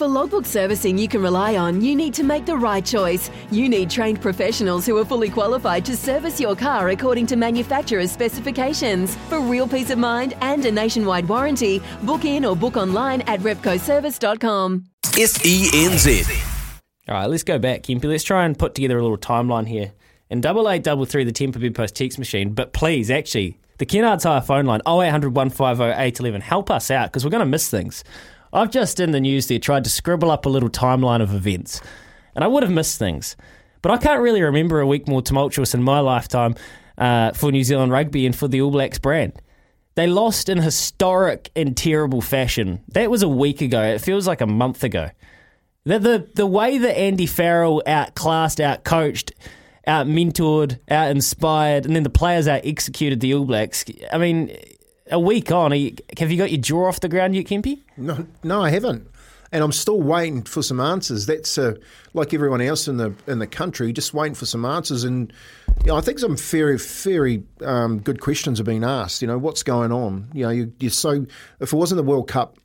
For logbook servicing you can rely on, you need to make the right choice. You need trained professionals who are fully qualified to service your car according to manufacturer's specifications. For real peace of mind and a nationwide warranty, book in or book online at repcoservice.com. SENZ. All right, let's go back, Kempy. Let's try and put together a little timeline here. And double eight double three, the Tempur Bed Post text machine. But please, actually, the Kennards Hire phone line 0800 150 811. Help us out because we're going to miss things. I've just in the news there tried to scribble up a little timeline of events, and I would have missed things. But I can't really remember a week more tumultuous in my lifetime uh, for New Zealand rugby and for the All Blacks brand. They lost in historic and terrible fashion. That was a week ago. It feels like a month ago. The, the, the way that Andy Farrell outclassed, outcoached, out mentored, out inspired, and then the players out executed the All Blacks. I mean, a week on, you, have you got your jaw off the ground yet, Kempy? No, no, I haven't, and I'm still waiting for some answers. That's uh, like everyone else in the in the country, just waiting for some answers. And you know, I think some very, very um, good questions are being asked. You know, what's going on? You know, you, you're so if it wasn't the World Cup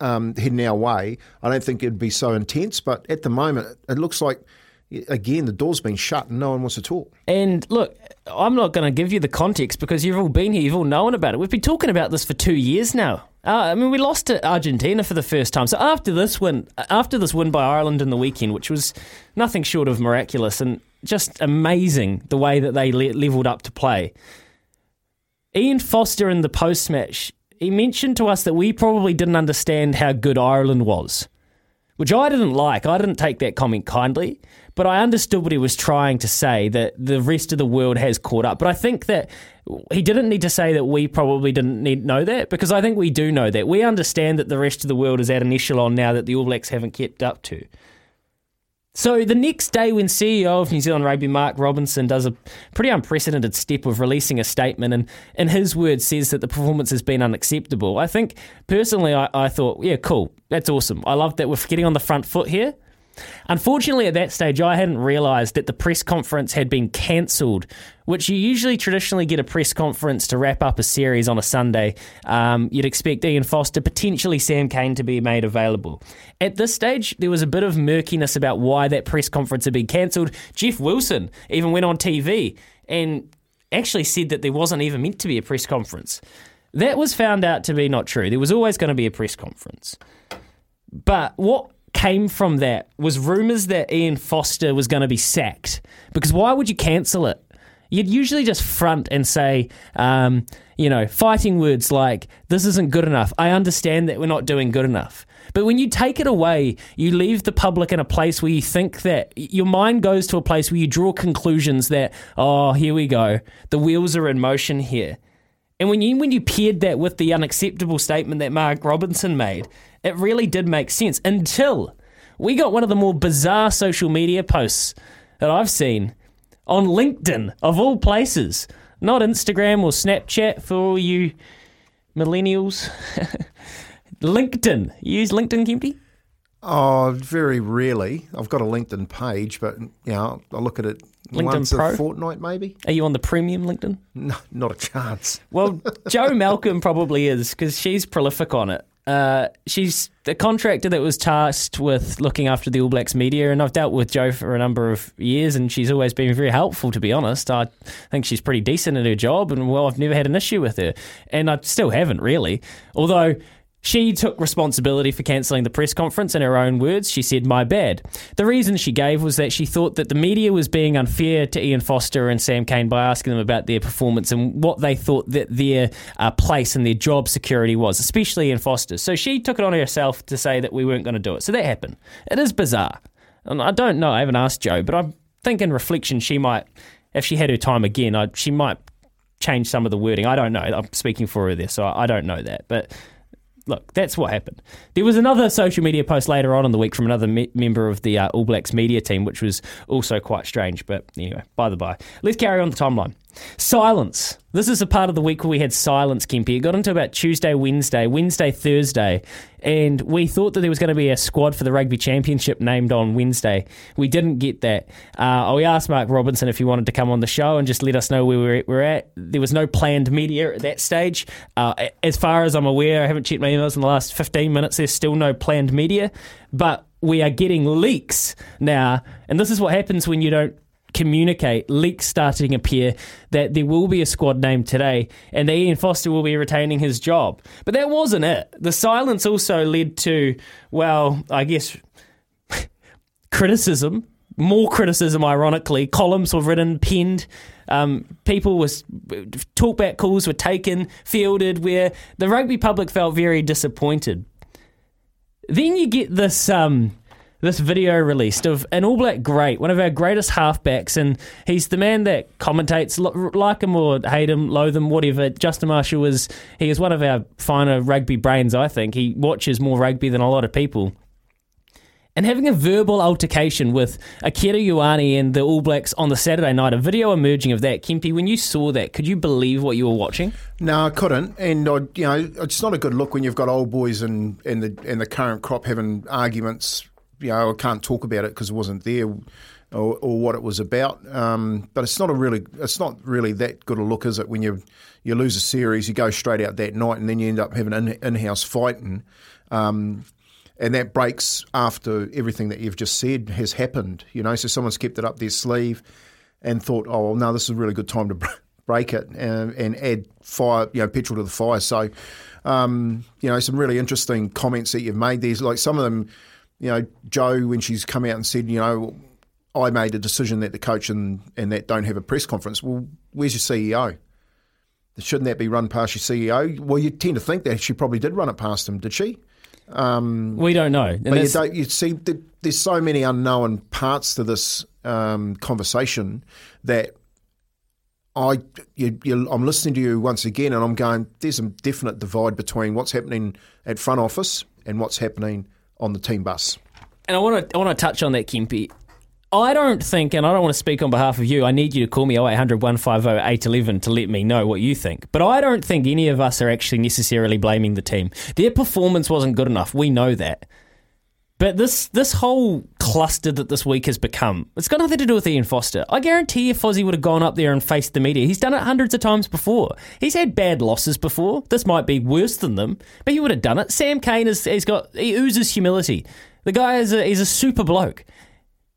um, heading our way, I don't think it'd be so intense. But at the moment, it looks like again, the door's been shut and no one wants to talk. And look, I'm not going to give you the context because you've all been here, you've all known about it. We've been talking about this for two years now. Uh, I mean, we lost to Argentina for the first time. So after this win, after this win by Ireland in the weekend, which was nothing short of miraculous and just amazing the way that they le- leveled up to play. Ian Foster in the post match, he mentioned to us that we probably didn't understand how good Ireland was, which I didn't like. I didn't take that comment kindly. But I understood what he was trying to say that the rest of the world has caught up. But I think that he didn't need to say that we probably didn't need know that because I think we do know that. We understand that the rest of the world is at an echelon now that the All Blacks haven't kept up to. So the next day, when CEO of New Zealand Rugby Mark Robinson does a pretty unprecedented step of releasing a statement and, in his words, says that the performance has been unacceptable, I think personally, I, I thought, yeah, cool, that's awesome. I love that we're getting on the front foot here. Unfortunately, at that stage, I hadn't realised that the press conference had been cancelled, which you usually traditionally get a press conference to wrap up a series on a Sunday. Um, you'd expect Ian Foster, potentially Sam Cane, to be made available. At this stage, there was a bit of murkiness about why that press conference had been cancelled. Jeff Wilson even went on TV and actually said that there wasn't even meant to be a press conference. That was found out to be not true. There was always going to be a press conference. But what came from that was rumours that Ian Foster was going to be sacked. Because why would you cancel it? You'd usually just front and say, um, you know, fighting words like, this isn't good enough. I understand that we're not doing good enough. But when you take it away, you leave the public in a place where you think that your mind goes to a place where you draw conclusions that, oh, here we go. The wheels are in motion here. And when you when you paired that with the unacceptable statement that Mark Robinson made, it really did make sense until we got one of the more bizarre social media posts that I've seen on LinkedIn, of all places. Not Instagram or Snapchat for all you millennials. LinkedIn. You use LinkedIn, Kempy? Oh, very rarely. I've got a LinkedIn page, but you know, I look at it LinkedIn once Pro? a fortnight, maybe. Are you on the premium LinkedIn? No, not a chance. Well, Jo Malcolm probably is because she's prolific on it. Uh, she's the contractor that was tasked with looking after the All Blacks media, and I've dealt with Jo for a number of years, and she's always been very helpful. To be honest, I think she's pretty decent at her job, and well, I've never had an issue with her, and I still haven't really. Although she took responsibility for cancelling the press conference in her own words. She said, My bad. The reason she gave was that she thought that the media was being unfair to Ian Foster and Sam Cane by asking them about their performance and what they thought that their uh, place and their job security was, especially Ian Foster. So she took it on herself to say that we weren't going to do it. So that happened. It is bizarre. And I don't know, I haven't asked Jo, but I think in reflection, she might, if she had her time again, I, she might change some of the wording. I don't know. I'm speaking for her there, so I don't know that. But look, that's what happened. There was another social media post later on in the week from another me- member of the uh, All Blacks media team, which was also quite strange. But anyway, by the by, let's carry on the timeline. Silence. This is a part of the week where we had silence, Kempy. It got into about Tuesday, Wednesday, Wednesday, Thursday, and we thought that there was going to be a squad for the Rugby Championship named on Wednesday. We didn't get that. Uh, we asked Mark Robinson if he wanted to come on the show and just let us know where we we're at. There was no planned media at that stage. Uh, as far as I'm aware, I haven't checked my emails in the last 15 minutes. There's still no planned media, but we are getting leaks now, and this is what happens when you don't communicate, leaks starting to appear that there will be a squad name today and that Ian Foster will be retaining his job. But that wasn't it. The silence also led to, well, I guess, criticism, more criticism, ironically. Columns were written, penned. Um, people was talkback calls were taken, fielded, where the rugby public felt very disappointed. Then you get this um, this video released of an All Black great, one of our greatest halfbacks, and he's the man that commentates, like him or hate him, loathe him, whatever. Justin Marshall is he is one of our finer rugby brains. I think he watches more rugby than a lot of people. And having a verbal altercation with Akira Ioane and the All Blacks on the Saturday night, a video emerging of that. Kempy, when you saw that, could you believe what you were watching? No, I couldn't. And I, you know, it's not a good look when you've got old boys and and the and the current crop having arguments you know, I can't talk about it because it wasn't there or, or, what it was about. Um, but it's not a really, it's not really that good a look, is it? When you you lose a series, you go straight out that night, and then you end up having an in-house fighting, um, and that breaks after everything that you've just said has happened. You know, so someone's kept it up their sleeve and thought, oh, well, no, this is a really good time to break it and, and add fire, you know, petrol to the fire. So, um, you know, some really interesting comments that you've made. There's like some of them you know, Jo, when she's come out and said, you know, I made a decision that the coach and, and that don't have a press conference. Well, where's your CEO? Shouldn't that be run past your CEO? Well, you tend to think that she probably did run it past him, did she? Um, we don't know. And but you, don't, you see, there's so many unknown parts to this um, conversation that I, you, you, I'm listening to you once again, and I'm going. There's a definite divide between what's happening at front office and what's happening on the team bus. And I want to I want to touch on that, Kempy. I don't think, and I don't want to speak on behalf of you, I need you to call me 0800 150 811 to let me know what you think. But I don't think any of us are actually necessarily blaming the team. Their performance wasn't good enough. We know that. But this this whole cluster that this week has become, it's got nothing to do with Ian Foster. I guarantee if Fozzie would have gone up there and faced the media, he's done it hundreds of times before. He's had bad losses before. This might be worse than them, but he would have done it. Sam Cane has he's got he oozes humility. The guy is a, he's a super bloke.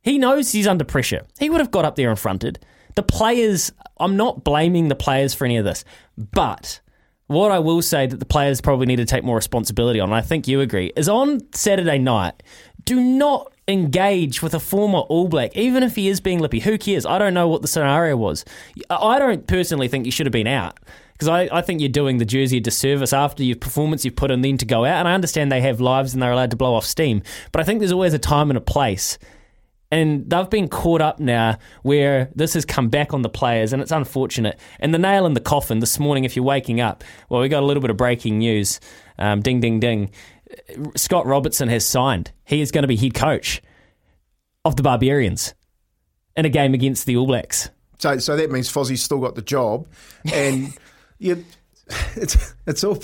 He knows he's under pressure. He would have got up there and fronted. The players, I'm not blaming the players for any of this, but what I will say that the players probably need to take more responsibility on, and I think you agree, is on Saturday night, do not engage with a former All Black, even if he is being lippy. Who cares? I don't know what the scenario was. I don't personally think you should have been out because I, I think you're doing the jersey a disservice after your performance you've put in then to go out. And I understand they have lives and they're allowed to blow off steam, but I think there's always a time and a place and they've been caught up now where this has come back on the players, and it's unfortunate. And the nail in the coffin this morning, if you're waking up, well, we got a little bit of breaking news. Um, ding, ding, ding. Scott Robertson has signed. He is going to be head coach of the Barbarians in a game against the All Blacks. So, so that means Fozzie's still got the job, and you, it's it's all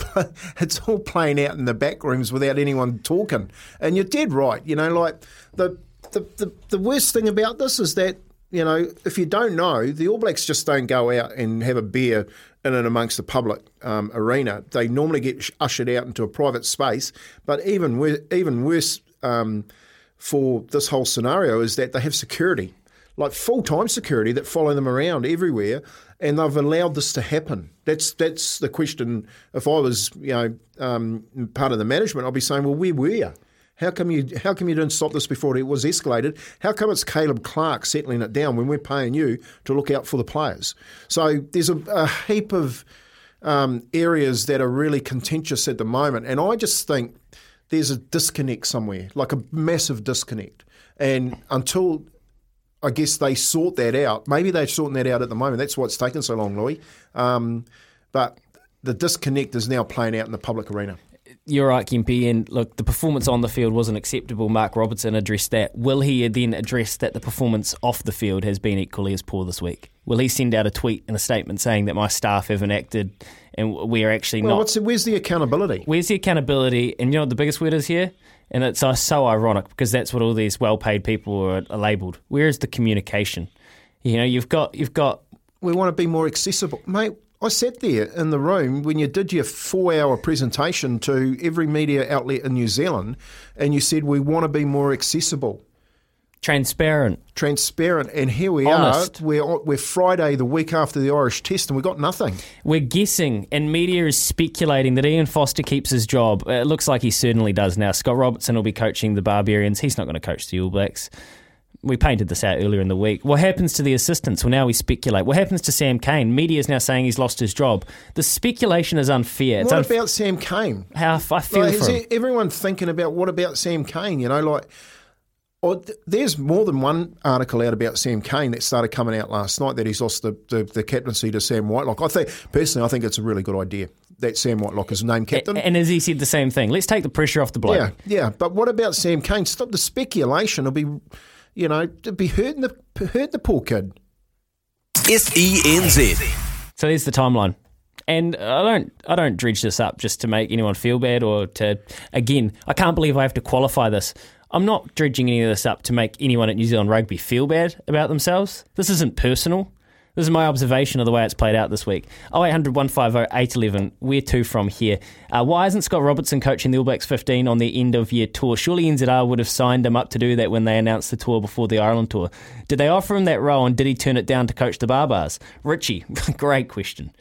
it's all playing out in the back rooms without anyone talking. And you're dead right. You know, like the the, the, the worst thing about this is that you know, if you don't know, the All Blacks just don't go out and have a beer in and amongst the public um, arena. They normally get ushered out into a private space. But even even worse um, for this whole scenario is that they have security, like full time security that follow them around everywhere, and they've allowed this to happen. That's that's the question. If I was you know um, part of the management, I'd be saying, well, where were you? How come you how come you didn't stop this before it was escalated? How come it's Caleb Clarke settling it down when we're paying you to look out for the players? So there's a, a heap of um, areas that are really contentious at the moment, and I just think there's a disconnect somewhere, like a massive disconnect. And until I guess they sort that out, maybe they're sorting that out at the moment. That's why it's taken so long, Louis. Um, but the disconnect is now playing out in the public arena. You're right, Kempy. And look, the performance on the field wasn't acceptable. Mark Robinson addressed that. Will he then address that the performance off the field has been equally as poor this week? Will he send out a tweet and a statement saying that my staff haven't acted and we are actually well, not? What's the, where's the accountability? Where's the accountability? And you know what the biggest word is here? And it's uh, so ironic because that's what all these well-paid people are, are labelled. Where is the communication? You know, you've got you've got. We want to be more accessible, mate. I sat there in the room when you did your four hour presentation to every media outlet in New Zealand and you said, We want to be more accessible. Transparent. Transparent. And here we Honest. are. We're, we're Friday, the week after the Irish test, and we've got nothing. We're guessing, and media is speculating that Ian Foster keeps his job. It looks like he certainly does now. Scott Robertson will be coaching the Barbarians. He's not going to coach the All Blacks. We painted this out earlier in the week. What happens to the assistants? Well, now we speculate. What happens to Sam Cane? Media is now saying he's lost his job. The speculation is unfair. It's what unf- about Sam Cane? how I feel Like, for is him. everyone thinking about what about Sam Cane? You know, like, or th- there's more than one article out about Sam Cane that started coming out last night that he's lost the, the, the captaincy to Sam Whitelock. I think personally, I think it's a really good idea that Sam Whitelock is named captain. And as he said the same thing, let's take the pressure off the bloke. Yeah, yeah. But what about Sam Cane? Stop the speculation. It'll be, you know, it'll be hurting the hurt the poor kid. SENZ. So there's the timeline. And I don't I don't dredge this up just to make anyone feel bad or to again, I can't believe I have to qualify this. I'm not dredging any of this up to make anyone at New Zealand Rugby feel bad about themselves. This isn't personal. This is my observation of the way it's played out this week. 0800 150 811. Where to from here? Uh, why isn't Scott Robertson coaching the All Blacks 15 on their end of year tour? Surely NZR would have signed him up to do that when they announced the tour before the Ireland tour. Did they offer him that role and did he turn it down to coach the Barbars? Richie, great question.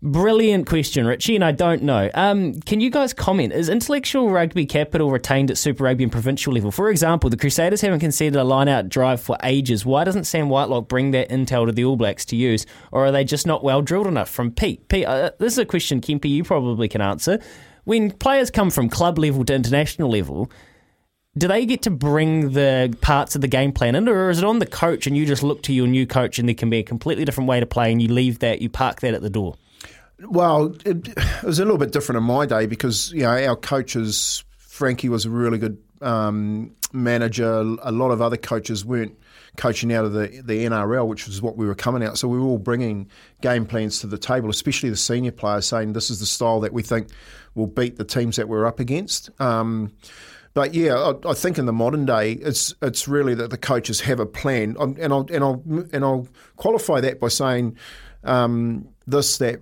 Brilliant question, Richie, and I don't know. Um, can you guys comment? Is intellectual rugby capital retained at Super Rugby and provincial level? For example, the Crusaders haven't considered a line out drive for ages. Why doesn't Sam Whitelock bring that intel to the All Blacks to use? Or are they just not well drilled enough? From Pete. Pete, uh, this is a question, Kempy, you probably can answer. When players come from club level to international level, do they get to bring the parts of the game plan in, or is it on the coach and you just look to your new coach and there can be a completely different way to play and you leave that, you park that at the door? Well, it, it was a little bit different in my day because you know our coaches. Frankie was a really good um, manager. A lot of other coaches weren't coaching out of the, the NRL, which was what we were coming out. So we were all bringing game plans to the table, especially the senior players, saying this is the style that we think will beat the teams that we're up against. Um, but yeah, I, I think in the modern day, it's it's really that the coaches have a plan, and I'll and I'll and I'll qualify that by saying um, this that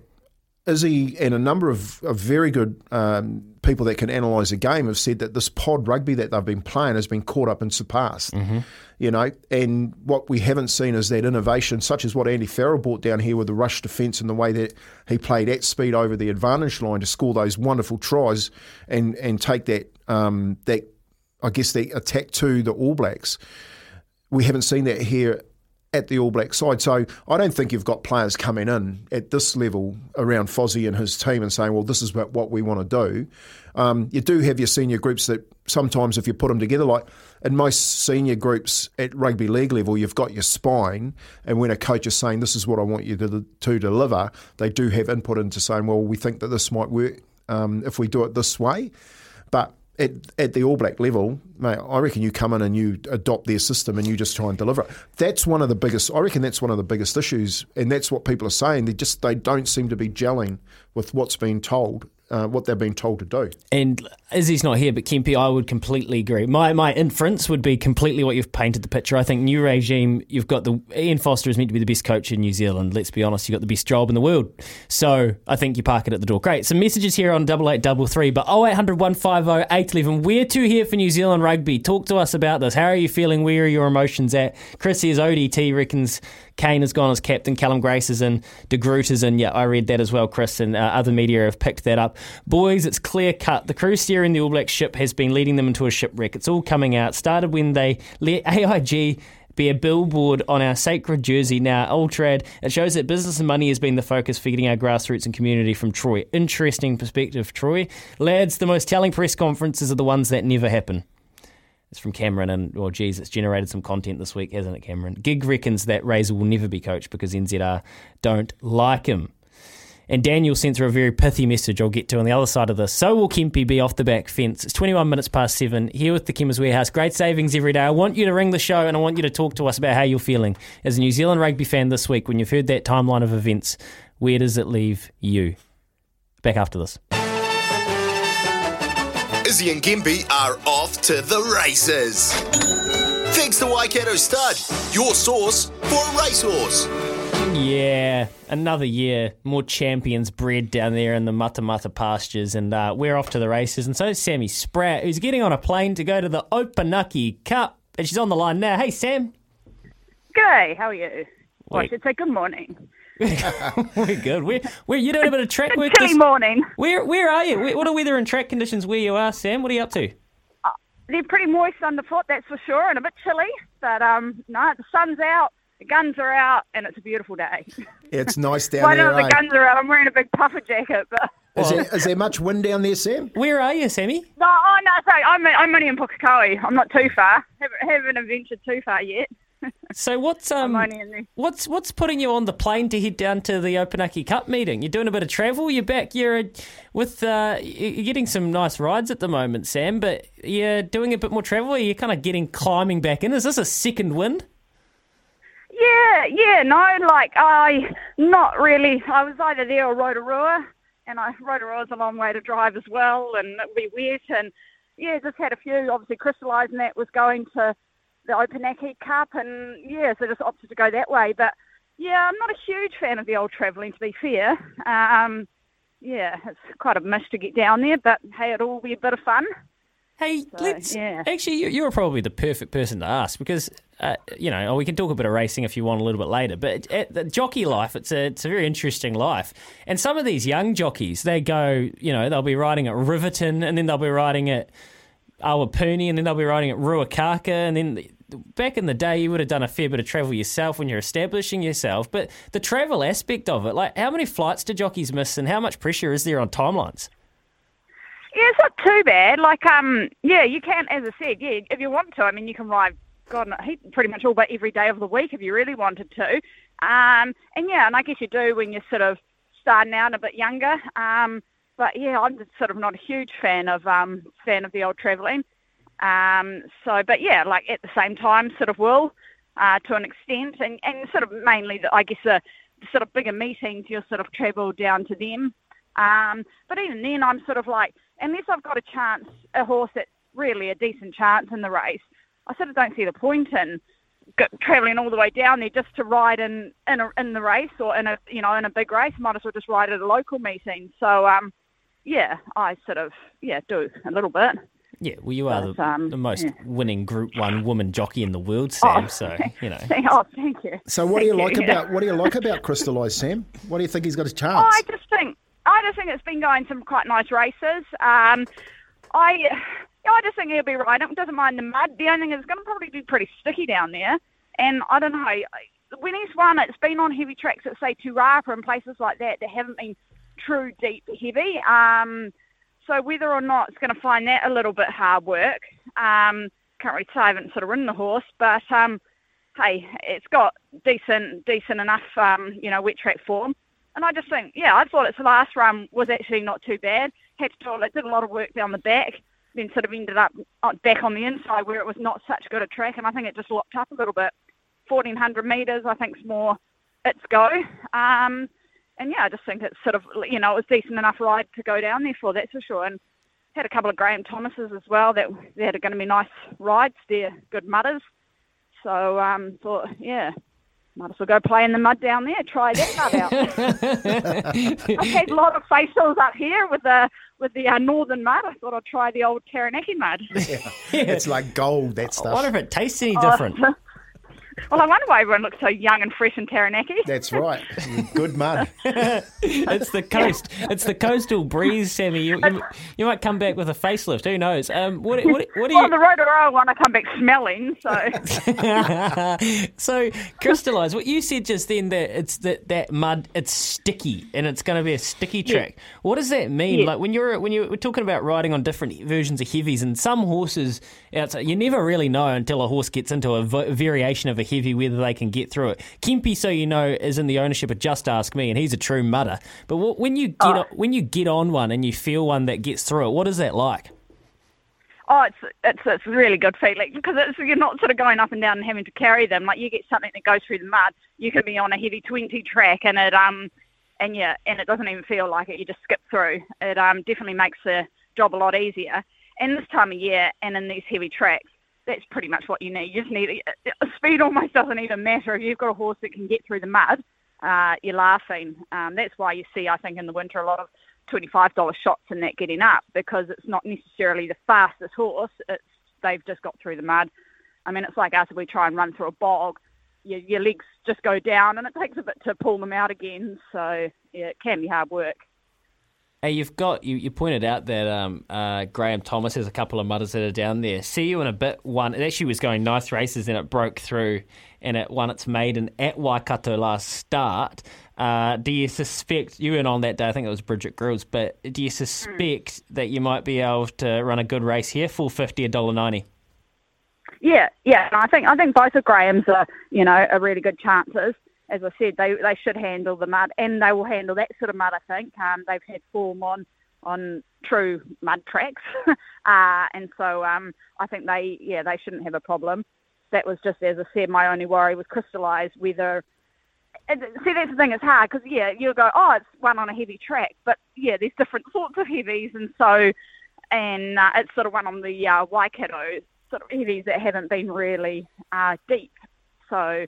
Izzy and a number of, of very good um, people that can analyse a game have said that this pod rugby that they've been playing has been caught up and surpassed. You know, and what we haven't seen is that innovation, such as what Andy Farrell brought down here with the rush defence and the way that he played at speed over the advantage line to score those wonderful tries and and take that um, that I guess the attack to the All Blacks. We haven't seen that here at the All Black side. So I don't think you've got players coming in at this level around Fozzie and his team and saying, well, this is what, we want to do. Um, you do have your senior groups that sometimes if you put them together, like in most senior groups at rugby league level, you've got your spine. And when a coach is saying, this is what I want you to, to deliver, they do have input into saying, well, we think that this might work um, if we do it this way. But at, at the All Black level, mate, I reckon you come in and you adopt their system and you just try and deliver it. That's one of the biggest. I reckon that's one of the biggest issues, and that's what people are saying. They just they don't seem to be gelling with what's being told uh, what they've been told to do. And Izzy's not here, but Kempy, I would completely agree. My my inference would be completely what you've painted the picture. I think new regime, you've got the Ian Foster is meant to be the best coach in New Zealand. Let's be honest, you've got the best job in the world. So I think you park it at the door. Great. Some messages here on double eight double three, but 0800 150 811. We're two here for New Zealand rugby. Talk to us about this. How are you feeling? Where are your emotions at? Chris says ODT reckons Cane has gone as captain. Cullen Grace is in. De Groot is in. Yeah, I read that as well, Chris, and uh, other media have picked that up. Boys, it's clear cut. The crew steering the All Black ship has been leading them into a shipwreck. It's all coming out. Started when they let AIG be a billboard on our sacred jersey now, Altrad. It shows that business and money has been the focus for getting our grassroots and community from Troy. Interesting perspective, Troy. Lads, the most telling press conferences are the ones that never happen. It's from Cameron, and well, geez, it's generated some content this week, hasn't it, Cameron? Gig reckons that Razor will never be coached because NZR don't like him. And Daniel sent through a very pithy message I'll get to on the other side of this. So will Kempy be off the back fence. It's 21 minutes past seven here with the Chemist Warehouse. Great savings every day. I want you to ring the show and I want you to talk to us about how you're feeling as a New Zealand rugby fan this week when you've heard that timeline of events. Where does it leave you? Back after this. Izzy and Kempy are off to the races. Thanks to Waikato Stud, your source for a racehorse. Yeah, another year, more champions bred down there in the Matamata pastures, and uh, we're off to the races. And so is Sammy Spratt, who's getting on a plane to go to the Opunake Cup, and she's on the line now. Hey, Sam. G'day, how are you? Well, I should say good morning. we're good. We're, we're you doing a bit of track work. Chilly this- morning. Where where are you? Where, what are weather and track conditions where you are, Sam? What are you up to? They're pretty moist underfoot, that's for sure, and a bit chilly. But um, no, the sun's out, the guns are out, and it's a beautiful day. It's nice down Why there. don't the eh? guns are out? I'm wearing a big puffer jacket, but Is, there, is there much wind down there, Sam? Where are you, Sammy? no, oh no, sorry, I'm I'm only in Pukekohe. I'm not too far. Haven't haven't ventured too far yet. So what's um I'm only in the what's what's putting you on the plane to head down to the Opunake Cup meeting? You're doing a bit of travel. You're back. You're uh, with uh, you're getting some nice rides at the moment, Sam. But you're doing a bit more travel. You're kind of getting climbing back in. Is this a second wind? Yeah, yeah, no, like I not really. I was either there or Rotorua, and I Rotorua's a long way to drive as well, and it would be wet, and yeah, just had a few. Obviously, crystallising that was going to the Opunake Cup, and yeah, so just opted to go that way. But yeah, I'm not a huge fan of the old travelling, to be fair. Um, yeah, it's quite a mish to get down there, but hey, it'll all be a bit of fun. Hey, let's yeah. actually you- you're probably the perfect person to ask because uh, you know we can talk a bit of racing if you want a little bit later. But at the jockey life, it's a it's a very interesting life. And some of these young jockeys, they go, you know, they'll be riding at Riverton, and then they'll be riding at Awapuni, and then they'll be riding at Ruakaka, and then. Back in the day, you would have done a fair bit of travel yourself when you're establishing yourself. But the travel aspect of it, like how many flights do jockeys miss, and how much pressure is there on timelines? Yeah, it's not too bad. Like, um, yeah, you can, as I said, yeah, if you want to. I mean, you can ride, God, pretty much all but every day of the week if you really wanted to. Um, and yeah, and I guess you do when you're sort of starting out a bit younger. Um, but yeah, I'm just sort of not a huge fan of um, fan of the old travelling. Um, so, but yeah, like at the same time, sort of will uh, to an extent, and, and sort of mainly, the, I guess the, the sort of bigger meetings, you'll sort of travel down to them. Um, but even then, I'm sort of like, unless I've got a chance, a horse that's really a decent chance in the race, I sort of don't see the point in travelling all the way down there just to ride in in, a, in the race or in a you know in a big race. Might as well just ride at a local meeting. So um, yeah, I sort of yeah do a little bit. Yeah, well, you are But, the, um, the most yeah. winning Group One woman jockey in the world, Sam. Oh, so you know, Oh, thank you. So what do you Thank like yeah. about what do you like about Crystallised, Sam? What do you think he's got a chance? Oh, I just think I just think it's been going some quite nice races. Um, I yeah, I just think he'll be right. It doesn't mind the mud. The only thing is, going to probably be pretty sticky down there. And I don't know. When he's won, it's been on heavy tracks at say Te Rapa and places like that that haven't been true deep heavy. Um, so whether or not it's going to find that a little bit hard work, um, can't really say. I haven't sort of ridden the horse, but um, hey, it's got decent, decent enough, um, you know, wet track form. And I just think, yeah, I thought its last run was actually not too bad. Had to do, it did a lot of work down the back, then sort of ended up back on the inside where it was not such good a track, and I think it just locked up a little bit. 1400 metres, I think, is more its go. Um, and yeah, I just think it's sort of you know it was decent enough ride to go down there for that's for sure. And had a couple of Graham Thomases as well that they had going to be nice rides. They're good mudders. So um, thought yeah, might as well go play in the mud down there. Try that mud out. I've had a lot of facials up here with the with the uh, northern mud. I thought I'd try the old Taranaki mud. Yeah, It's like gold, that stuff. I stuff. wonder if it tastes any Oh. different. well, I wonder why everyone looks so young and fresh in Taranaki. That's right. Good mud. it's the coast. It's the coastal breeze, Sammy. You, you, you might come back with a facelift. Who knows? Um, what, what, what do Well, you? the Rotorua one, I come back smelling. So so crystallize what you said just then that it's that that mud it's sticky and it's going to be a sticky track. What does that mean? Yeah. Like when you're when you were talking about riding on different versions of heavies and some horses outside, you never really know until a horse gets into a v- variation of a heavy whether they can get through it. Kempy, so you know, is in the ownership of Just Ask Me, and he's a true mudder. But when you get Oh. on, when you get on one and you feel one that gets through it, what is that like? Oh, it's it's it's really good feeling because it's, you're not sort of going up and down and having to carry them. Like you get something that goes through the mud, you can be on a heavy twenty track and it um and yeah, and it doesn't even feel like it. You just skip through. It um definitely makes the job a lot easier. And this time of year and in these heavy tracks, that's pretty much what you need. You just need speed. Almost doesn't even matter if you've got a horse that can get through the mud. Uh, you're laughing. Um, that's why you see, I think, in the winter a lot of $25 shots in that getting up because it's not necessarily the fastest horse. It's they've just got through the mud. I mean, it's like us if we try and run through a bog, your, your legs just go down and it takes a bit to pull them out again. So yeah, it can be hard work. Hey, you've got you, you pointed out that um, uh, Graham Thomas has a couple of mudders that are down there. See you in a bit. One, it actually was going nice races, and it broke through, and it won its maiden at Waikato last start. Uh, do you suspect you weren't on that day? I think it was Bridget Grylls, but do you suspect that you might be able to run a good race here? Full fifty, a dollar ninety. Yeah, yeah. I think I think both of Graham's are you know are really good chances. As I said, they they should handle the mud, and they will handle that sort of mud. I think um, they've had form on on true mud tracks, uh, and so um, I think they yeah they shouldn't have a problem. That was just as I said, my only worry was crystallised whether. See, that's the thing. It's hard because yeah, you'll go, oh, it's one on a heavy track, but yeah, there's different sorts of heavies, and so and uh, it's sort of one on the uh, Waikato sort of heavies that haven't been really uh, deep. So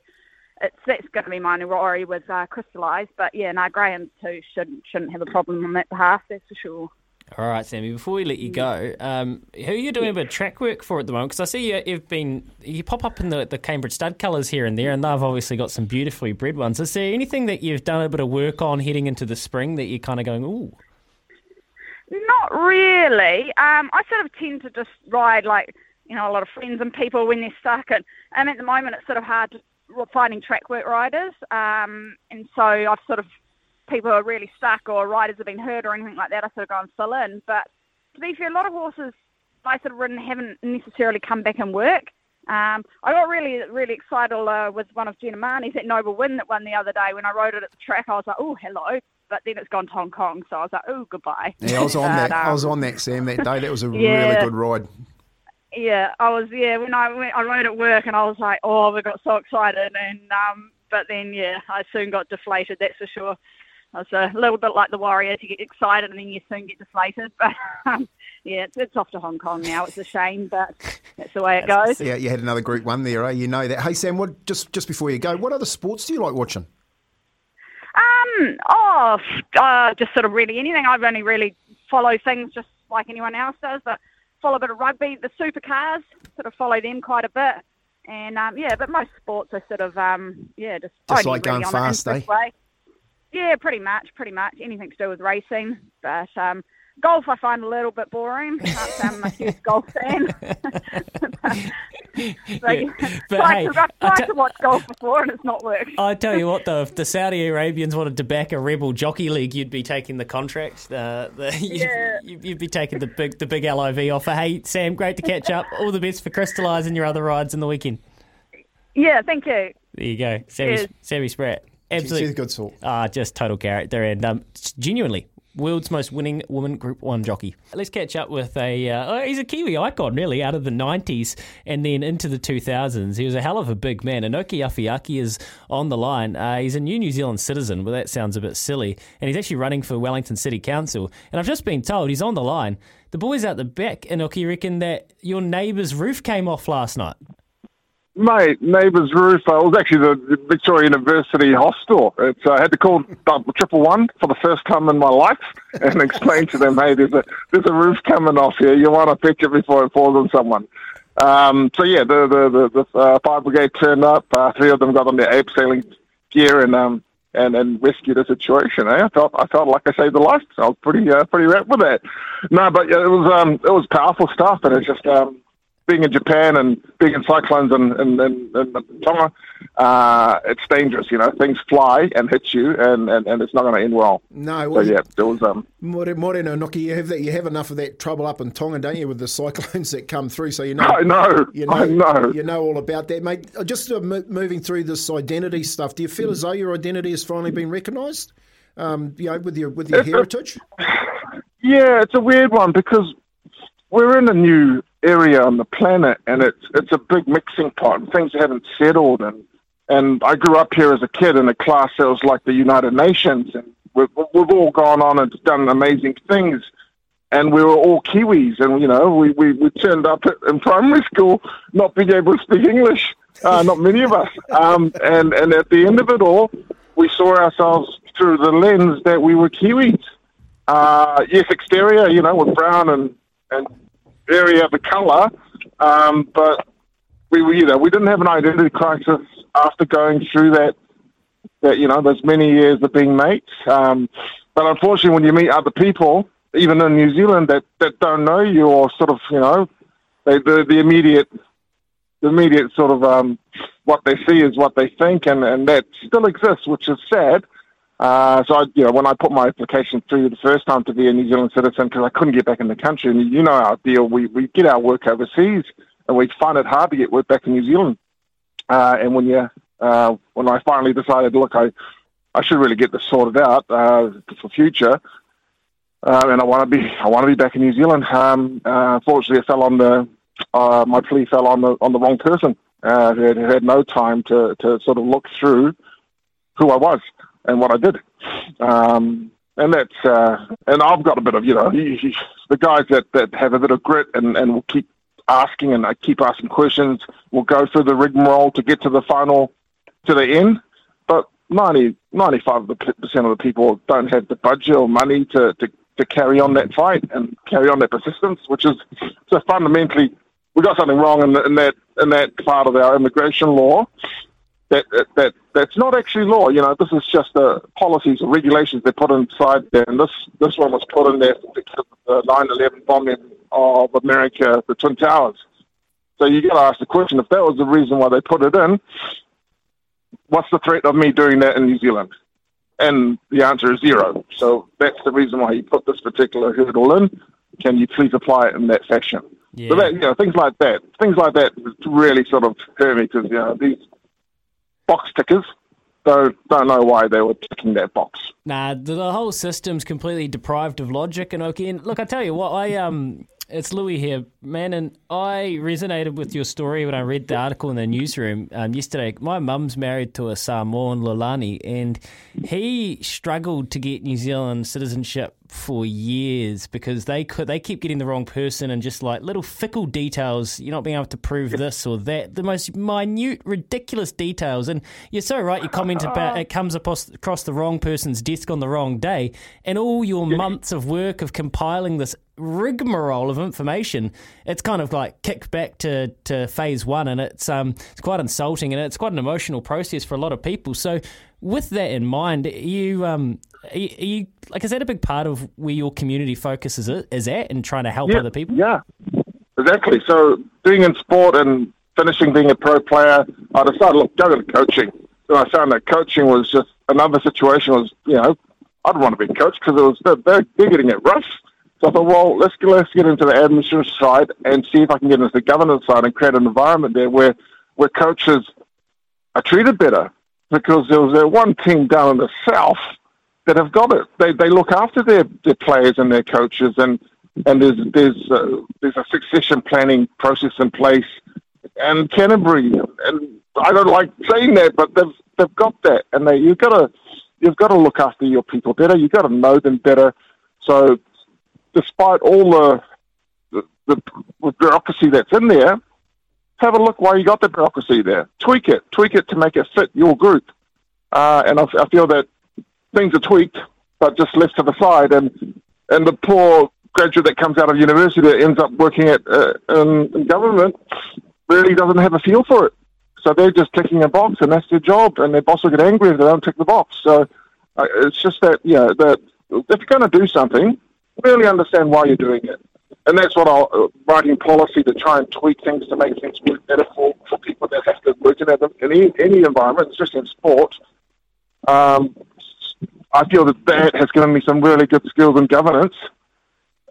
it's that's going to be only worry with uh, crystallised. But yeah, no, Graham too shouldn't shouldn't have a problem on that behalf. That's for sure. All right, Sammy. Before we let you go, um, who are you doing a bit of track work for at the moment? Because I see you, you've been you pop up in the, the Cambridge stud colours here and there, and they've obviously got some beautifully bred ones. Is there anything that you've done a bit of work on heading into the spring that you're kind of going, ooh? Not really. Um, I sort of tend to just ride like you know a lot of friends and people when they're stuck, and, and at the moment it's sort of hard to, finding track work riders, um, and so I've sort of people who are really stuck or riders have been hurt or anything like that. I sort of go and fill in. But to be fair, a lot of horses I sort of ridden haven't necessarily come back and work. Um, I got really, really excited uh, with one of Gina Marnie's at Noble Win that won the other day. When I rode it at the track, I was like, oh, hello. But then it's gone to Hong Kong, so I was like, oh, goodbye. Yeah, I was on But, that. I was um, on that, Sam, that day. That was a Yeah. really good ride. Yeah, I was. Yeah, when I went, I rode at work, and I was like, oh, we got so excited, and um, but then yeah, I soon got deflated. That's for sure. I was a little bit like the Warriors. You get excited, and then you soon get deflated. But um, yeah, it's, it's off to Hong Kong now. It's a shame, but that's the way it goes. Yeah, you had another Group One there, eh? You know that. Hey, Sam, what just just before you go, what other sports do you like watching? Um, oh, uh, just sort of really anything. I've only really follow things just like anyone else does, but follow a bit of rugby, the supercars, sort of follow them quite a bit. And um, yeah, but most sports are sort of um, yeah, just Just like going really on fast, eh? way. Yeah, pretty much, pretty much anything to do with racing. But um, golf, I find a little bit boring. I'm a huge golf fan. so, Yeah, but tried hey, to, I've I tried to watch golf before and it's not worked. I tell you what, though, if the Saudi Arabians wanted to back a rebel jockey league, you'd be taking the contract. Uh, the, you'd, Yeah. you'd, you'd be taking the big the big LIV offer. Hey, Sam, great to catch up. All the best for crystallising your other rides in the weekend. Yeah, thank you. There you go, Sammy, Sammy Spratt. She's Absolutely, a good sort. ah, just total character and um, genuinely world's most winning woman Group 1 jockey. Let's catch up with a, uh, oh, he's a Kiwi icon, really, out of the 90s and then into the 2000s. He was a hell of a big man. Inoke Afeaki is on the line. Uh, he's a new New Zealand citizen, but that sounds a bit silly. And he's actually running for Wellington City Council. And I've just been told he's on the line. The boys out the back, Inoke, reckon that your neighbour's roof came off last night. Mate, neighbour's roof. Uh, it was actually the Victoria University hostel. It's, uh, I had to call triple one for the first time in my life and explain to them, hey, there's a there's a roof coming off here. You want to fix it before it falls on someone. Um, so yeah, the the the, the uh, fire brigade turned up. Uh, three of them got on their abseiling gear and um and and rescued the situation. Eh? I felt I felt like I saved a life. So I was pretty uh, pretty rapt with that. No, but yeah, it was um it was powerful stuff, and it's just um being in Japan and being in cyclones and, and, and, and Tonga, uh, it's dangerous. You know, things fly and hit you, and, and, and it's not going to end well. No, well, so yeah, there was um. More, more Noki, you have that. You have enough of that trouble up in Tonga, don't you, with the cyclones that come through? So you know. I know. You know. I know. You know all about that, mate. Uh, just uh, moving through this identity stuff. Do you feel as though your identity has finally been recognised? Um, you know, with your with your it's heritage. A, yeah, it's a weird one because we're in a new area on the planet, and it's it's a big mixing pot. And things haven't settled, and and I grew up here as a kid in a class that was like the United Nations, and we've, we've all gone on and done amazing things, and we were all Kiwis, and you know we we, we turned up in primary school not being able to speak English, uh, not many of us, um, and and at the end of it all, we saw ourselves through the lens that we were Kiwis. Uh, yes, exterior, you know, with brown and and area of the colour, um, but we, we, you know, we didn't have an identity crisis after going through that, that you know, those many years of being mates. Um, but unfortunately, when you meet other people, even in New Zealand, that, that don't know you or sort of, you know, they, the, the immediate, the immediate sort of um, what they see is what they think, and, and that still exists, which is sad. Uh, so, I, you know, when I put my application through the first time to be a New Zealand citizen, because I couldn't get back in the country, and you know our deal, we, we get our work overseas, and we find it hard to get work back in New Zealand. Uh, and when you, uh, when I finally decided, look, I, I should really get this sorted out uh, for future, uh, and I want to be, I want to be back in New Zealand. Um, uh, unfortunately, it fell on the, uh, my plea fell on the on the wrong person. Uh, who had, who had no time to to sort of look through who I was and what I did. Um, and that's uh, and I've got a bit of you know he, he, the guys that, that have a bit of grit and, and will keep asking and I keep asking questions. We'll go through the rigmarole to get to the final to the end. But 90, 95 percent of the people don't have the budget or money to, to, to carry on that fight and carry on that persistence, which is so fundamentally we got something wrong in, the, in that in that part of our immigration law that, that that's not actually law. You know, this is just the policies or regulations they put inside there. And this this one was put in there because of the 9/11 bombing of America, the Twin Towers. So you got to ask the question: if that was the reason why they put it in, what's the threat of me doing that in New Zealand? And the answer is zero. So that's the reason why he put this particular hurdle in. Can you please apply it in that fashion? Yeah. So that, you know, things like that, things like that really sort of hurt me because you know these box tickers. Don't don't know why they were ticking that box. Nah, the whole system's completely deprived of logic. And okay, and look, I tell you what, I um, it's Louis here, man, and I resonated with your story when I read the article in the newsroom um, yesterday. My mum's married to a Samoan Lolani, and he struggled to get New Zealand citizenship for years because they could they keep getting the wrong person and just like little fickle details. You're not being able to prove this or that. The most minute, ridiculous details. And you're so right. You comment about it comes across, across the wrong person's desk on the wrong day, and all your months of work of compiling this rigmarole of information, it's kind of like kicked back to, to phase one, and it's um it's quite insulting and it's quite an emotional process for a lot of people. So with that in mind, you um are you, are you like is that a big part of where your community focus is, is at and trying to help yeah, other people? Yeah, exactly. So being in sport and finishing being a pro player, I decided look go to coaching. And I found that coaching was just another situation. Was you know I didn't want to be a coach because it was they're, they're getting it rough. So I thought, well, let's get, let's get into the administrative side and see if I can get into the governance side and create an environment there where where coaches are treated better. Because there was that one team down in the south that have got it. They they look after their, their players and their coaches, and and there's there's uh, there's a succession planning process in place. And Canterbury, and I don't like saying that, but they've they've got that, and they you've got to you've got to look after your people better. You've got to know them better. So, despite all the the, the bureaucracy that's in there, have a look why you got the bureaucracy there. Tweak it, tweak it to make it fit your group. Uh, and I, I feel that things are tweaked, but just left to the side, and and the poor graduate that comes out of university that ends up working at uh, in, in government really doesn't have a feel for it. So they're just ticking a box, and that's their job, and their boss will get angry if they don't tick the box. So uh, it's just that, know, that if you're going to do something, really understand why you're doing it. And that's what I'm uh, writing policy to try and tweak things to make things work better for, for people that have to work in any, any environment, especially in sport. Um, I feel that that has given me some really good skills in governance,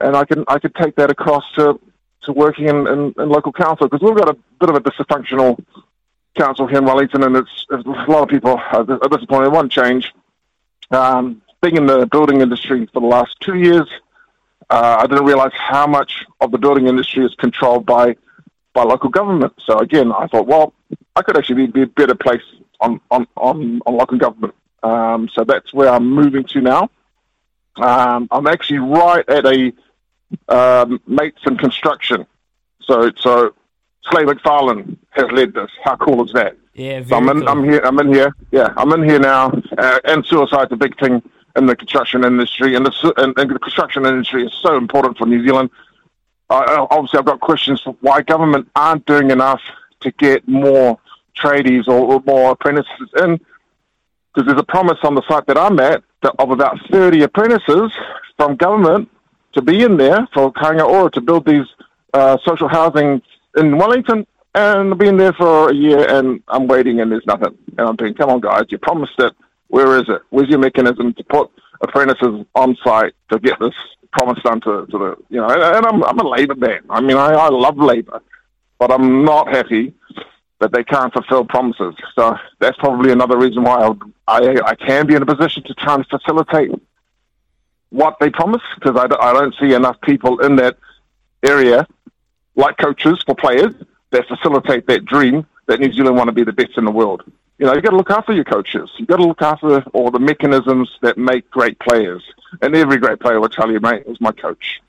and I can I could take that across to to working in, in, in local council because we've got a bit of a dysfunctional council here in Wellington, and it's, it's a lot of people are, disappointed. They want change. Um, being in the building industry for the last two years, uh, I didn't realise how much of the building industry is controlled by by local government. So again, I thought, well, I could actually be a better place on on on, on local government. Um, so that's where I'm moving to now. Um, I'm actually right at a um, mates in construction. So so Slay McFarlane has led this. How cool is that? Yeah, so I'm in, cool. I'm here. I'm in here. Yeah, I'm in here now. Uh, and suicide's a big thing in the construction industry, and the, and, and the construction industry is so important for New Zealand. Uh, obviously, I've got questions for why government aren't doing enough to get more tradies or, or more apprentices in because there's a promise on the site that I'm at of about 30 apprentices from government to be in there for Kainga Ora to build these uh, social housing in Wellington. And I've been there for a year and I'm waiting and there's nothing. And I'm thinking, come on, guys, you promised it. Where is it? Where's your mechanism to put apprentices on site to get this promise done to, to the, you know, and, and I'm, I'm a Labour man. I mean, I, I love Labour, but I'm not happy that they can't fulfill promises. So that's probably another reason why I, I, I can be in a position to try and facilitate what they promise because I, I don't see enough people in that area, like coaches for players, that facilitate that dream that New Zealand want to be the best in the world. You know, you got to look after your coaches. You've got to look after all the mechanisms that make great players. And every great player will tell you, mate, is my coach.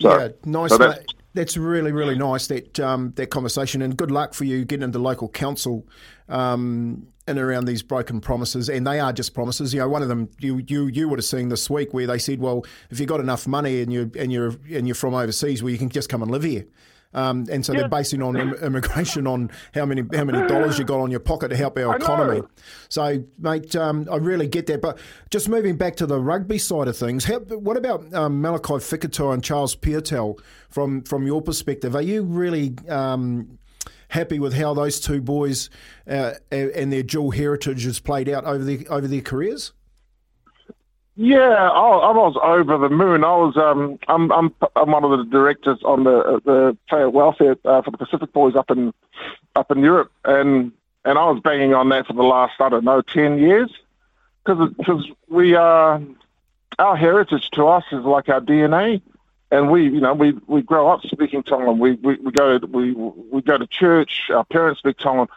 So, yeah, nice, so mate that's really really nice that um, that conversation and good luck for you getting into local council um, in around these broken promises and they are just promises. You know one of them you you you would have seen this week where they said well if you've got enough money and you and you're and you're from overseas well you can just come and live here um, and so yeah. they're basing on immigration on how many how many dollars you got on your pocket to help our economy. So, mate, um, I really get that. But just moving back to the rugby side of things, how, what about um, Malakai Fekitoa and Charles Piutau from from your perspective? Are you really um, happy with how those two boys uh, and their dual heritage has played out over the over their careers? Yeah, I, I was over the moon. I was um, I'm, I'm I'm one of the directors on the the player welfare uh, for the Pacific Boys up in up in Europe, and and I was banging on that for the last I don't know ten years, because because we are our heritage to us is like our DNA, and we you know we, we grow up speaking Tongan. We, we we go to, we we go to church. Our parents speak Tongan.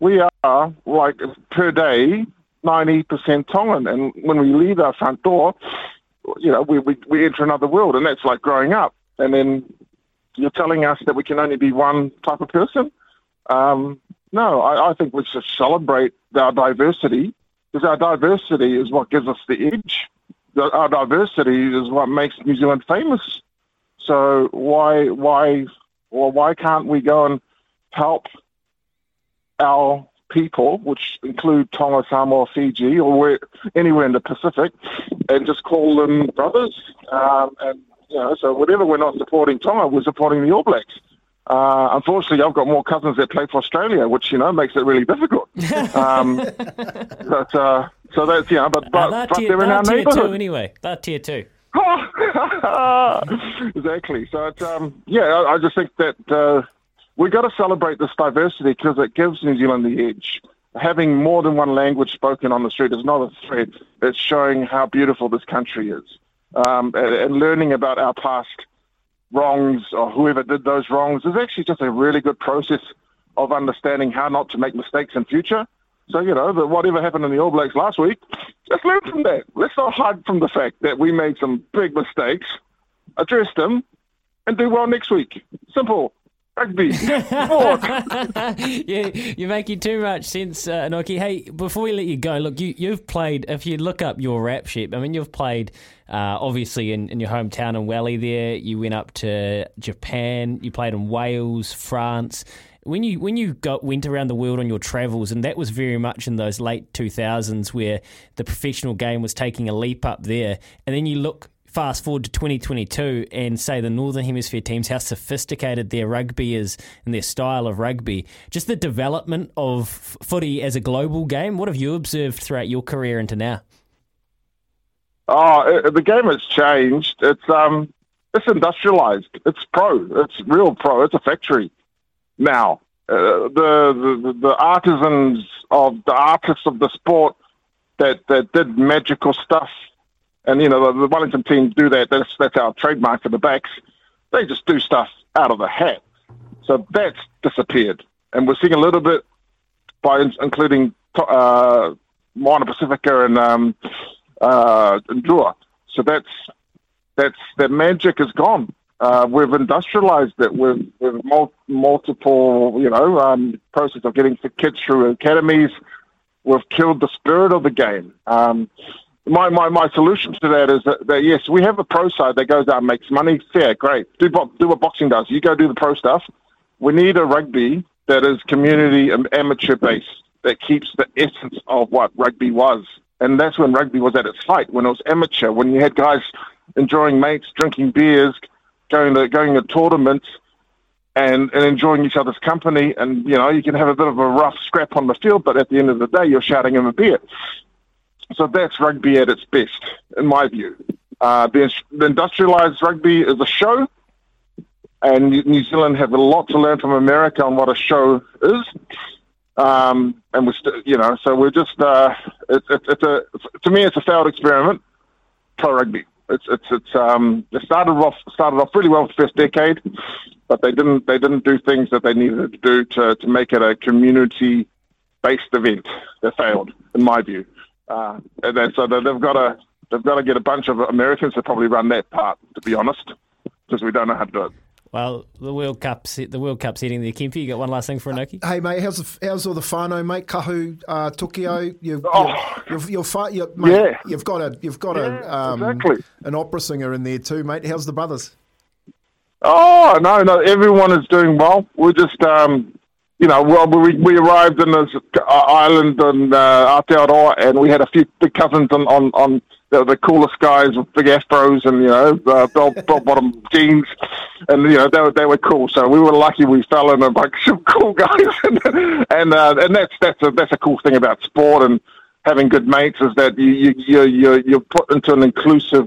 We are like per day 90% Tongan. And when we leave our front door, you know, we, we, we enter another world, and that's like growing up. And then you're telling us that we can only be one type of person? Um, no, I, I think we should celebrate our diversity because our diversity is what gives us the edge. Our diversity is what makes New Zealand famous. So why, why, or why can't we go and help our people, which include Tonga, Samoa, Fiji, or where, anywhere in the Pacific, and just call them brothers. Um, and you know, so whatever we're not supporting Tonga, we're supporting the All Blacks. Uh, unfortunately, I've got more cousins that play for Australia, which you know makes it really difficult. um, but uh, so that's yeah, but but, uh, but tier, they're in our tier neighbourhood two anyway. That tier two. exactly. So it's, um, yeah, I, I, just think that uh, we've got to celebrate this diversity because it gives New Zealand the edge. having more than one language spoken on the street is not a threat. It's showing how beautiful this country is, um, and, and learning about our past wrongs or whoever did those wrongs is actually just a really good process of understanding how not to make mistakes in future. So, you know, that whatever happened in the All Blacks last week, let's learn from that. Let's not hide from the fact that we made some big mistakes, address them, and do well next week. Simple. Rugby. Yeah, you're making too much sense, uh, Noki. Hey, before we let you go, look, you, you've played, if you look up your rap sheet, I mean, you've played uh, obviously in, in your hometown in Wally there. You went up to Japan, you played in Wales, France when you when you got went around the world on your travels, and that was very much in those late two thousands where the professional game was taking a leap up there, and then you look fast forward to 2022 and say the Northern Hemisphere teams, how sophisticated their rugby is and their style of rugby, just the development of footy as a global game. What have you observed throughout your career into now? Oh, the game has changed. It's um, it's industrialized. It's pro. It's real pro. It's a factory now. Uh, the, the the artisans of the artists of the sport that that did magical stuff, and you know the, the Wellington team do that. That's that's our trademark for the backs. They just do stuff out of the hat. So that's disappeared, and we're seeing a little bit by in, including uh, Moana Pacifica and um, uh. So that's that's the magic is gone. Uh, we've industrialized it with, with mul- multiple, you know, um, process of getting kids through academies. We've killed the spirit of the game. Um, my, my, my solution to that is that, that, yes, we have a pro side that goes out and makes money. Fair, great. Do, do what boxing does. You go do the pro stuff. We need a rugby that is community and amateur based that keeps the essence of what rugby was. And that's when rugby was at its height, when it was amateur, when you had guys enjoying mates, drinking beers, going to going to tournaments and, and enjoying each other's company. And you know, you can have a bit of a rough scrap on the field, but at the end of the day, you're shouting him a beer. So that's rugby at its best, in my view. Uh, the, the industrialized rugby is a show, and New Zealand have a lot to learn from America on what a show is. Um, and we're, st- you know, so we're just, uh, it's, it's, it's a, to me, it's a failed experiment, pro rugby. It's it's it's um they started off started off really well the first decade, but they didn't they didn't do things that they needed to do to to make it a community based event. They failed, in my view. Uh, and then so they've got to they've got to get a bunch of Americans to probably run that part. To be honest, because we don't know how to do it. Well, the World Cup's the World Cup's hitting the Kempy. You got one last thing for Inoke? Hey mate, how's the, how's all the whānau, mate? Kahu, uh, Tokyo, you, oh. you've, you're, you're, you're, mate, yeah. you've got a you've got yeah, a um, exactly. an opera singer in there too, mate. How's the brothers? Oh no, no, everyone is doing well. We're just um, you know, well, we we arrived in this uh, island in uh, Aotearoa, and we had a few big cousins on on, on the, the coolest guys with big afros and you know uh, bell, bell bottom jeans, and you know they were they were cool. So we were lucky we fell in a bunch of cool guys, and and, uh, and that's that's a that's a cool thing about sport and having good mates is that you you you you you're put into an inclusive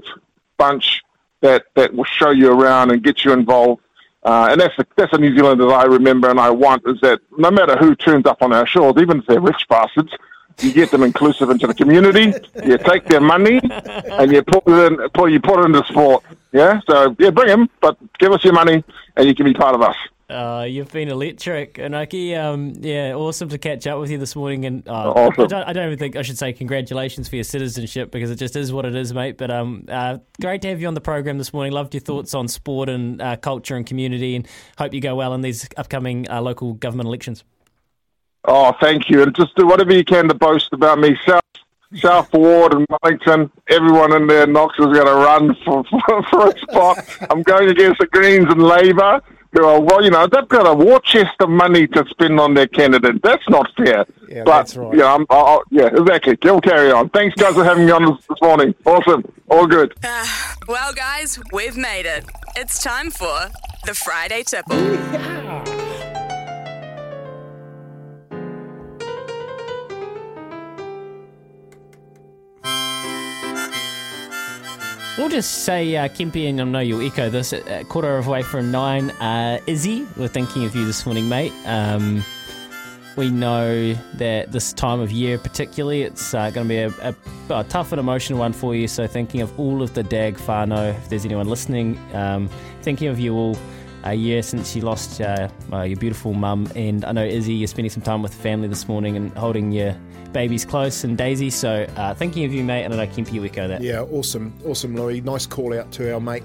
bunch that that will show you around and get you involved. Uh, and that's the, that's a New Zealand that I remember and I want is that no matter who turns up on our shores, even if they're rich bastards, you get them inclusive into the community. You take their money and you put it in, put, you put it into sport. Yeah, so yeah, bring them, but give us your money and you can be part of us. Uh, you've been electric, Inoke. Um, yeah, awesome to catch up with you this morning. And uh, awesome. I, don't, I, don't, even think I should say congratulations for your citizenship because it just is what it is, mate. But um, uh, great to have you on the program this morning. Loved your thoughts on sport and uh, culture and community, and hope you go well in these upcoming uh, local government elections. Oh, thank you. And just do whatever you can to boast about me. South, South Ward and Wellington, everyone in there, Knox is going to run for, for, for a spot. I'm going against the Greens and Labour, who are, well, you know, they've got a war chest of money to spend on their candidate. That's not fair. Yeah, but, that's right. Yeah, I'm, I'll, yeah, exactly. We'll carry on. Thanks, guys, for having me on this, this morning. Awesome. All good. Uh, well, guys, we've made it. It's time for the Friday Tipple. Yeah. We'll just say, uh, Kempy, and I know you'll echo this, at quarter of way from nine, uh, Izzy, we're thinking of you this morning, mate. Um, We know that this time of year, particularly, it's uh, going to be a, a, a, tough and emotional one for you. So, thinking of all of the Dagg whānau, if there's anyone listening, um, thinking of you all a year since you lost uh, your beautiful mum. And I know, Izzy, you're spending some time with family this morning and holding your babies close and Daisy. So, uh, thinking of you, mate, and I know Kempy will echo that. Yeah, awesome. Awesome, Louis. Nice call out to our mate,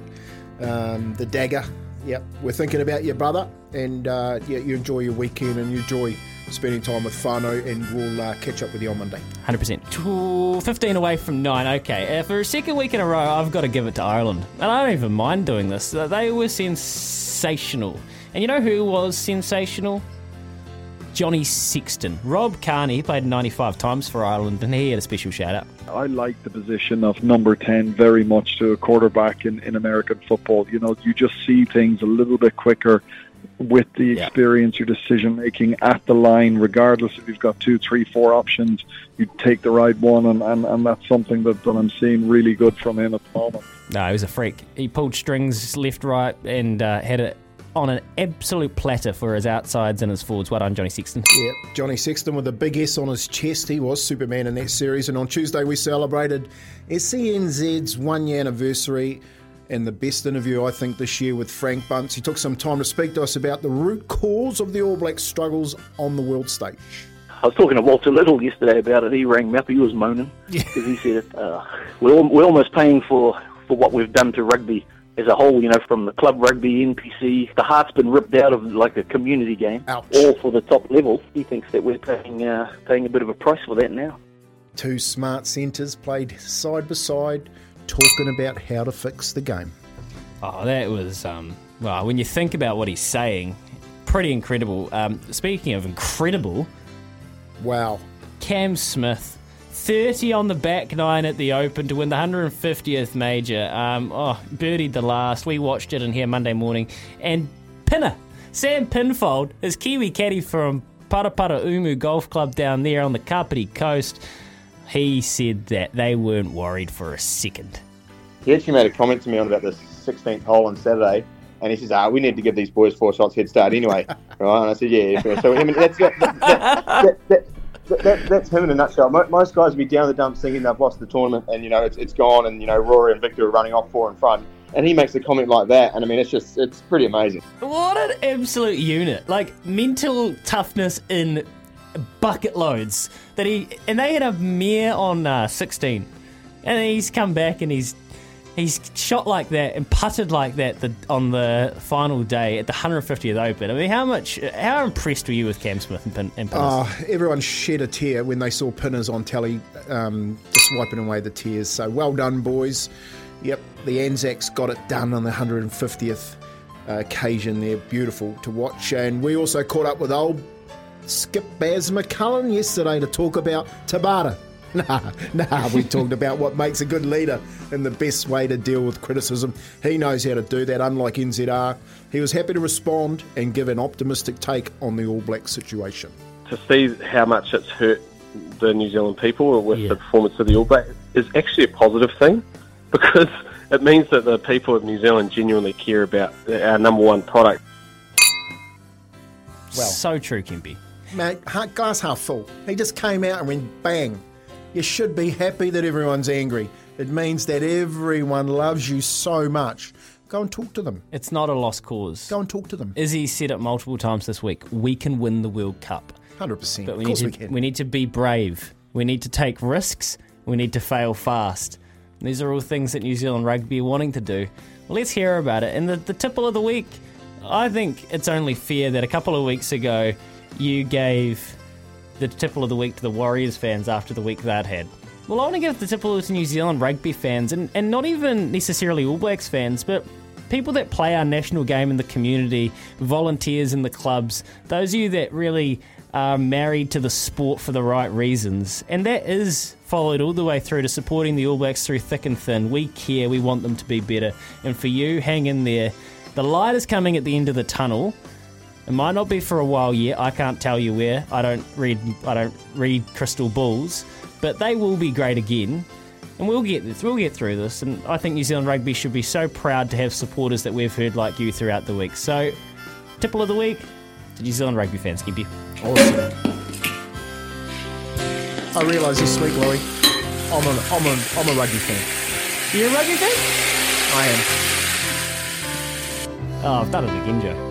um, the Dagger. Yep, we're thinking about your brother, and uh, yeah, you enjoy your weekend and you enjoy spending time with whānau, and we'll uh, catch up with you on Monday. 100%. 15 away from 9. Okay, uh, for a second week in a row, I've got to give it to Ireland. And I don't even mind doing this. They were sensational. And you know who was sensational? Johnny Sexton. Rob Kearney played 95 times for Ireland, and he had a special shout out. I like the position of number 10 very much to a quarterback in, in American football. You know, you just see things a little bit quicker with the experience, your decision making at the line, regardless if you've got two, three, four options, you take the right one, and, and, and that's something that, that I'm seeing really good from him at the moment. No, he was a freak. He pulled strings left, right, and uh, had it on an absolute platter for his outsides and his forwards. Well done, Johnny Sexton. Yeah, Johnny Sexton with a big S on his chest. He was Superman in that series. And on Tuesday, we celebrated SENZ's one year anniversary and the best interview, I think, this year with Frank Bunce. He took some time to speak to us about the root cause of the All Blacks' struggles on the world stage. I was talking to Walter Little yesterday about it. He rang me up. He was moaning because he said uh, we're, we're almost paying for, for what we've done to rugby as a whole, you know, from the club rugby, NPC, the heart's been ripped out of like a community game, Ouch. all for the top level. He thinks that we're paying uh, paying a bit of a price for that now. Two smart centres played side by side, talking about how to fix the game. Oh, that was um, well. When you think about what he's saying, pretty incredible. Um, speaking of incredible, wow, Cam Smith 30 on the back nine at the Open to win the 150th major. Um, oh, birdied the last. We watched it in here Monday morning. And Pinner, Sam Pinfold, his Kiwi caddy from Paraparaumu Golf Club down there on the Kapiti coast, he said that they weren't worried for a second. He actually made a comment to me on about the 16th hole on Saturday. And he says, "Ah, we need to give these boys four shots head start anyway, right?" And I said, "Yeah." So I mean, that's that, that, that, that, that's him in a nutshell. Most guys will be down the dumps thinking they've lost the tournament and you know it's, it's gone, and you know Rory and Victor are running off four in front, and he makes a comment like that, and I mean it's just it's pretty amazing. What an absolute unit! Like mental toughness in bucket loads that he and they had a mere on uh, 16, and he's come back and he's He's shot like that and putted like that the, on the final day at the 150th Open. I mean, how much, how impressed were you with Cam Smith and, Pin, and Pinners? Oh, everyone shed a tear when they saw Pinners on telly, um, just wiping away the tears. So well done, boys. Yep, the Anzacs got it done on the 150th uh, occasion there. Beautiful to watch. And we also caught up with old Skip Baz McCullum yesterday to talk about Tabata. Nah, nah, we talked about what makes a good leader and the best way to deal with criticism. He knows how to do that, unlike NZR. He was happy to respond and give an optimistic take on the All Black situation. To see how much it's hurt the New Zealand people with yeah. the performance of the All Black is actually a positive thing because it means that the people of New Zealand genuinely care about our number one product. Well, so true, Kempy. Mate, glass half full. He just came out and went bang you should be happy that everyone's angry. It means that everyone loves you so much. Go and talk to them. It's not a lost cause. Go and talk to them. Izzy said it multiple times this week. We can win the World Cup. 100%. But we of course need to, we, can. we need to be brave. We need to take risks. We need to fail fast. These are all things that New Zealand rugby are wanting to do. Well, let's hear about it. And the, the tipple of the week, I think it's only fair that a couple of weeks ago you gave the tipple of the week to the Warriors fans after the week that had. Well, I want to give the tipple to New Zealand rugby fans, and, and not even necessarily All Blacks fans, but people that play our national game in the community, volunteers in the clubs, those of you that really are married to the sport for the right reasons. And that is followed all the way through to supporting the All Blacks through thick and thin. We care, we want them to be better. And for you, hang in there. The light is coming at the end of the tunnel. It might not be for a while yet. I can't tell you where. I don't read. I don't read crystal balls, but they will be great again, and we'll get this. We'll get through this. And I think New Zealand rugby should be so proud to have supporters that we've heard like you throughout the week. So, tipple of the week to New Zealand rugby fans. You. Awesome. I realise this week, Louis, I'm a, I'm a, I'm a rugby fan. You a rugby fan? I am. Oh, I've done it again, Joe.